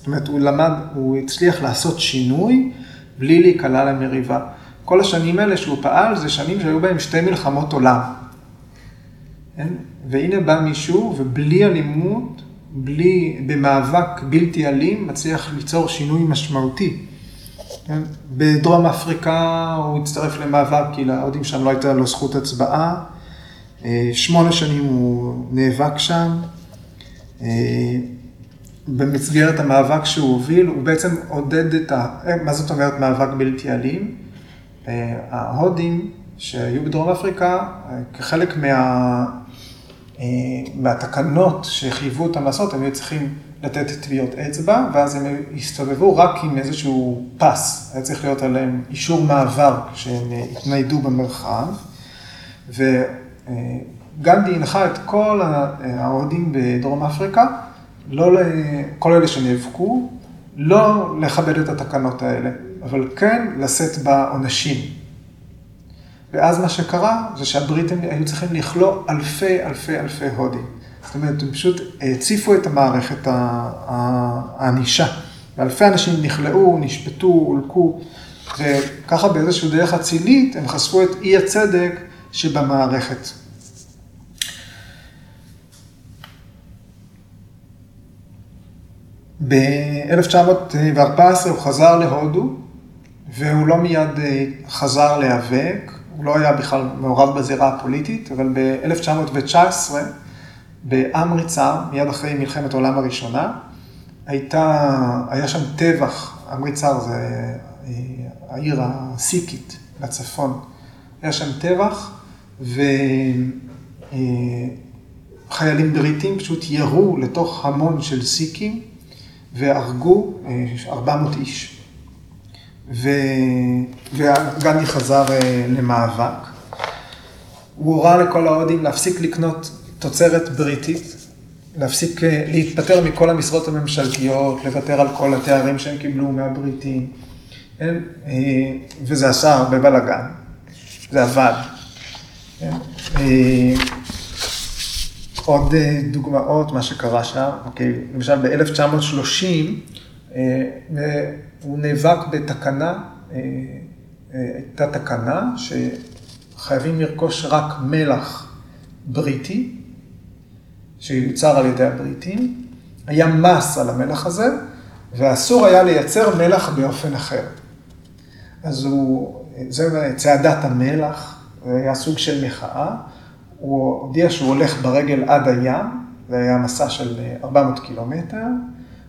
זאת אומרת, הוא למד, הוא הצליח לעשות שינוי בלי להיקלע למריבה. כל השנים האלה שהוא פעל, זה שנים שהיו בהם שתי מלחמות עולם. כן? והנה בא מישהו, ובלי אלימות, בלי, במאבק בלתי אלים, מצליח ליצור שינוי משמעותי. כן? בדרום אפריקה הוא הצטרף למאבק, כי להודים שם לא הייתה לו זכות הצבעה. שמונה שנים הוא נאבק שם. במסגרת המאבק שהוא הוביל, הוא בעצם עודד את ה... מה זאת אומרת מאבק בלתי אלים? ההודים שהיו בדרום אפריקה, כחלק מה... מהתקנות שחייבו אותם לעשות, הם היו צריכים לתת טביעות אצבע, ואז הם הסתובבו רק עם איזשהו פס, היה צריך להיות עליהם אישור מעבר כשהם התניידו במרחב. וגנדי הנחה את כל ההודים בדרום אפריקה, לא, כל אלה שנאבקו, לא לכבד את התקנות האלה, אבל כן לשאת בעונשים. ואז מה שקרה, זה שהבריטים היו צריכים לכלוא אלפי אלפי אלפי הודים. זאת אומרת, הם פשוט הציפו את המערכת הענישה. ואלפי אנשים נכלאו, נשפטו, הולקו, וככה באיזושהי דרך אצילית, הם חשפו את אי הצדק שבמערכת. ב-1914 הוא חזר להודו, והוא לא מיד חזר להיאבק, הוא לא היה בכלל מעורב בזירה הפוליטית, אבל ב-1919, באמריצר, מיד אחרי מלחמת העולם הראשונה, הייתה, היה שם טבח, אמריצר זה העיר הסיקית בצפון, היה שם טבח, וחיילים בריטים פשוט ירו לתוך המון של סיקים, והרגו 400 איש. וגנדי חזר למאבק. הוא הורה לכל ההודים להפסיק לקנות תוצרת בריטית, להפסיק להתפטר מכל המשרות הממשלתיות, לוותר על כל התארים שהם קיבלו מהבריטים, כן? וזה עשה הרבה בלאגן, זה עבד. כן? עוד דוגמאות, מה שקרה שם, אוקיי, למשל ב-1930, הוא נאבק בתקנה, הייתה תקנה שחייבים לרכוש רק מלח בריטי, שיוצר על ידי הבריטים, היה מס על המלח הזה, ואסור היה לייצר מלח באופן אחר. אז הוא, זה צעדת המלח, זה היה סוג של מחאה, הוא הודיע שהוא הולך ברגל עד הים, זה היה מסע של 400 קילומטר,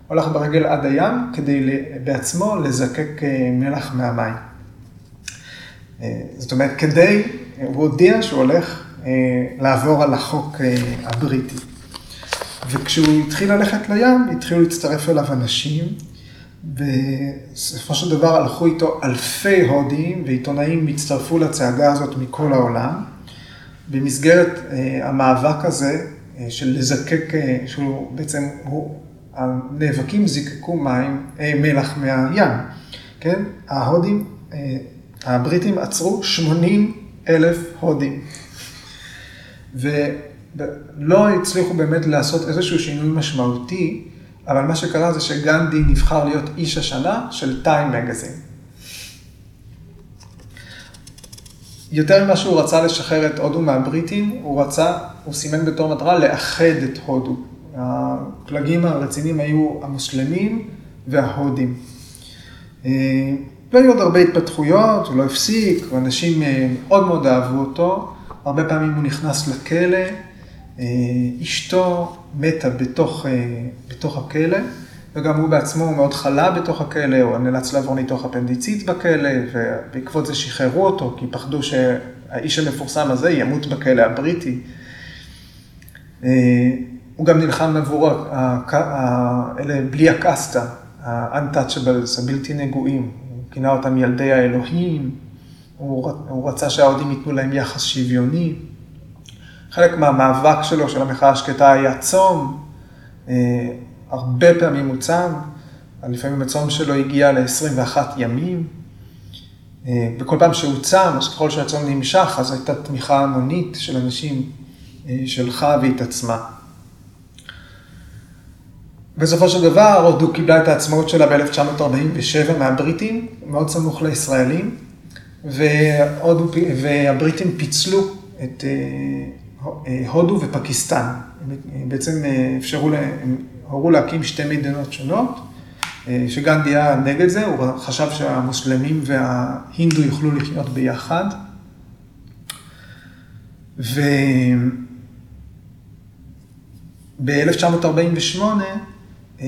הולך ברגל עד הים כדי בעצמו לזקק מלח מהמים. זאת אומרת, כדי, הוא הודיע שהוא הולך לעבור על החוק הבריטי. וכשהוא התחיל ללכת לים, התחילו להצטרף אליו אנשים, בסופו של דבר הלכו איתו אלפי הודים, ועיתונאים הצטרפו לצעדה הזאת מכל העולם. במסגרת אה, המאבק הזה אה, של לזקק, אה, שהוא בעצם, הוא, הנאבקים זיקקו מים, מלח מהים, כן? ההודים, הבריטים עצרו 80 אלף הודים. ולא הצליחו באמת לעשות איזשהו שינוי משמעותי, אבל מה שקרה זה שגנדי נבחר להיות איש השנה של טיים מגזין. יותר ממה שהוא רצה לשחרר את הודו מהבריטים, הוא רצה, הוא סימן בתור מטרה לאחד את הודו. הפלגים הרציניים היו המוסלמים וההודים. אה, והיו עוד הרבה התפתחויות, הוא לא הפסיק, ואנשים אה, מאוד מאוד אהבו אותו. הרבה פעמים הוא נכנס לכלא, אה, אשתו מתה בתוך, בתוך הכלא. וגם הוא בעצמו מאוד חלה בתוך הכלא, הוא נאלץ לעבור ניתוח אפנדיצית בכלא, ובעקבות זה שחררו אותו, כי פחדו שהאיש המפורסם הזה ימות בכלא הבריטי. אה, הוא גם נלחם עבור אלה בלי הקסטה, ה-untouchables, הבלתי נגועים. הוא כינה אותם ילדי האלוהים, הוא רצה שהאוהדים ייתנו להם יחס שוויוני. חלק מהמאבק שלו, של המחאה השקטה, היה צום. הרבה פעמים הוא צם, לפעמים הצום שלו הגיע ל-21 ימים, אה, וכל פעם שהוא צם, אז ככל שהצום נמשך, אז הייתה תמיכה המונית של אנשים אה, שלחה והתעצמה. בסופו של דבר, הודו קיבלה את העצמאות שלה ב-1947 מהבריטים, מאוד סמוך לישראלים, והודו, והבריטים פיצלו את אה, הודו ופקיסטן. הם בעצם אפשרו להם, הורו להקים שתי מדינות שונות, אה, שגנדי היה נגד זה, הוא חשב שהמוסלמים וההינדו יוכלו לחיות ביחד. וב-1948, אה,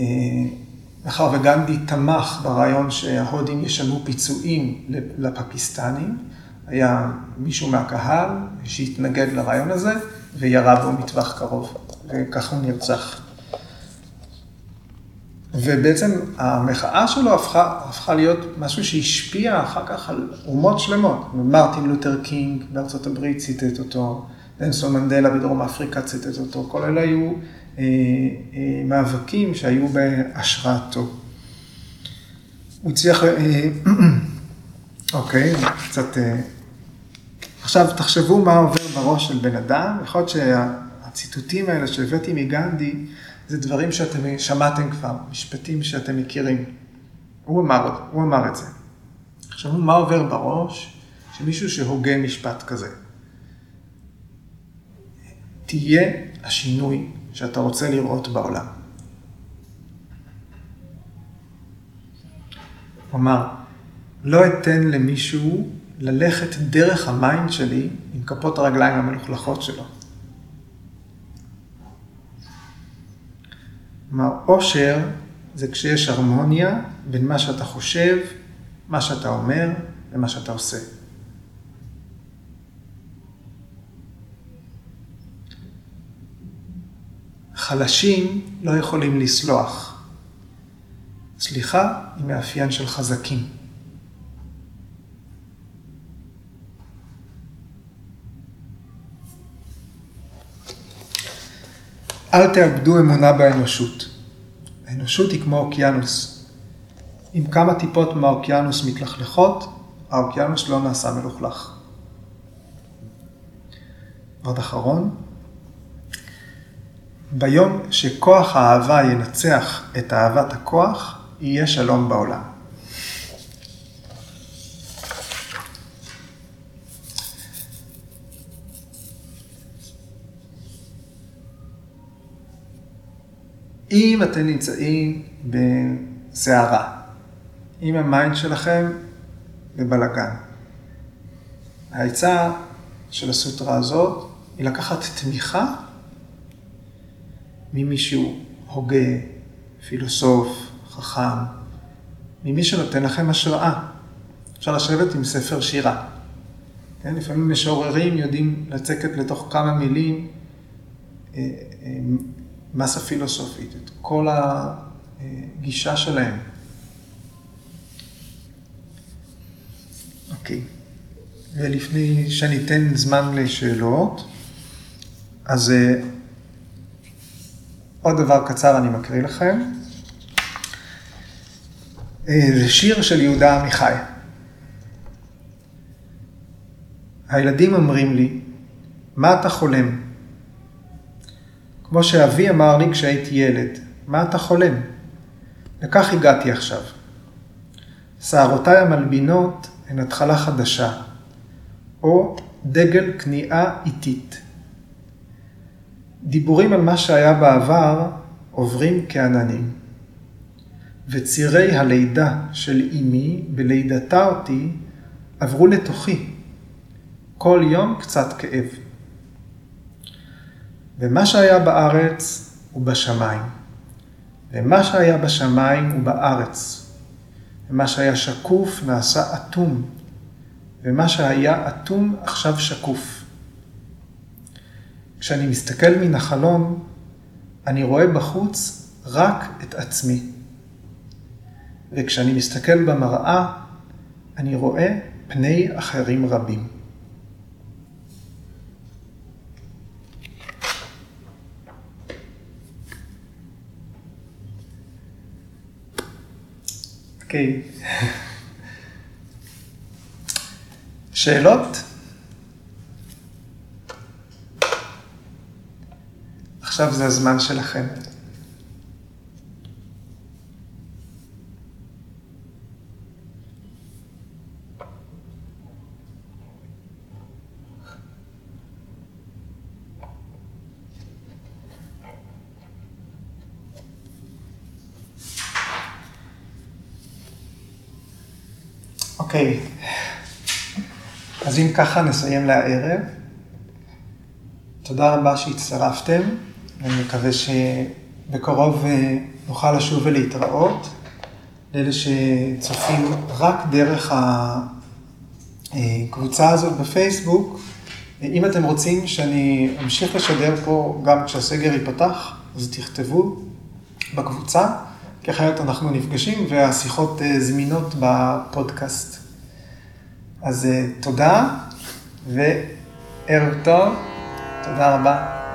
מאחר וגנדי תמך ברעיון שההודים ישלמו פיצויים לפקיסטנים, היה מישהו מהקהל שהתנגד לרעיון הזה וירה בו מטווח קרוב, וככה הוא נרצח. ובעצם המחאה שלו הפכה, הפכה להיות משהו שהשפיע אחר כך על אומות שלמות. מרטין לותר קינג בארצות הברית ציטט אותו, דנסון מנדלה בדרום אפריקה ציטט אותו, כל אלה היו אה, אה, מאבקים שהיו בהשראתו. הוא הצליח, אה, אוקיי, קצת... אה, עכשיו תחשבו מה עובר בראש של בן אדם, יכול להיות שהציטוטים האלה שהבאתי מגנדי, זה דברים שאתם שמעתם כבר, משפטים שאתם מכירים. הוא אמר, הוא אמר את זה. עכשיו, מה עובר בראש של מישהו שהוגה משפט כזה? תהיה השינוי שאתה רוצה לראות בעולם. הוא אמר, לא אתן למישהו ללכת דרך ה mind שלי עם כפות הרגליים המלוכלכות שלו. כלומר, עושר זה כשיש הרמוניה בין מה שאתה חושב, מה שאתה אומר ומה שאתה עושה. חלשים לא יכולים לסלוח. סליחה היא מאפיין של חזקים. אל תאבדו אמונה באנושות. האנושות היא כמו אוקיינוס. אם כמה טיפות מהאוקיינוס מתלכלכות, האוקיינוס לא נעשה מלוכלך. עוד אחרון, ביום שכוח האהבה ינצח את אהבת הכוח, יהיה שלום בעולם. אם אתם נמצאים בסערה, אם ה mind שלכם בבלגן, העצה של הסוטרה הזאת היא לקחת תמיכה ממישהו הוגה, פילוסוף, חכם, ממי שנותן לכם השראה. אפשר לשבת עם ספר שירה. כן? לפעמים משוררים יודעים לצקת לתוך כמה מילים מסה פילוסופית, את כל הגישה שלהם. אוקיי. ולפני שאני אתן זמן לשאלות, אז אה, עוד דבר קצר אני מקריא לכם. אה, זה שיר של יהודה עמיחי. הילדים אומרים לי, מה אתה חולם? כמו שאבי אמר לי כשהייתי ילד, מה אתה חולם? וכך הגעתי עכשיו. שערותיי המלבינות הן התחלה חדשה, או דגל כניעה איטית. דיבורים על מה שהיה בעבר עוברים כעננים. וצירי הלידה של אמי בלידתה אותי עברו לתוכי. כל יום קצת כאב. ומה שהיה בארץ הוא בשמיים. ומה שהיה בשמיים הוא בארץ. ומה שהיה שקוף נעשה אטום. ומה שהיה אטום עכשיו שקוף. כשאני מסתכל מן החלון, אני רואה בחוץ רק את עצמי. וכשאני מסתכל במראה, אני רואה פני אחרים רבים. אוקיי. שאלות? עכשיו זה הזמן שלכם. אוקיי, אז אם ככה נסיים לערב. תודה רבה שהצטרפתם, אני מקווה שבקרוב אה, נוכל לשוב ולהתראות. לאלה שצופים רק דרך הקבוצה הזאת בפייסבוק, אם אתם רוצים שאני אמשיך לשדר פה גם כשהסגר ייפתח, אז תכתבו בקבוצה. כי אחרת אנחנו נפגשים והשיחות אה, זמינות בפודקאסט. אז אה, תודה וערב טוב, תודה רבה.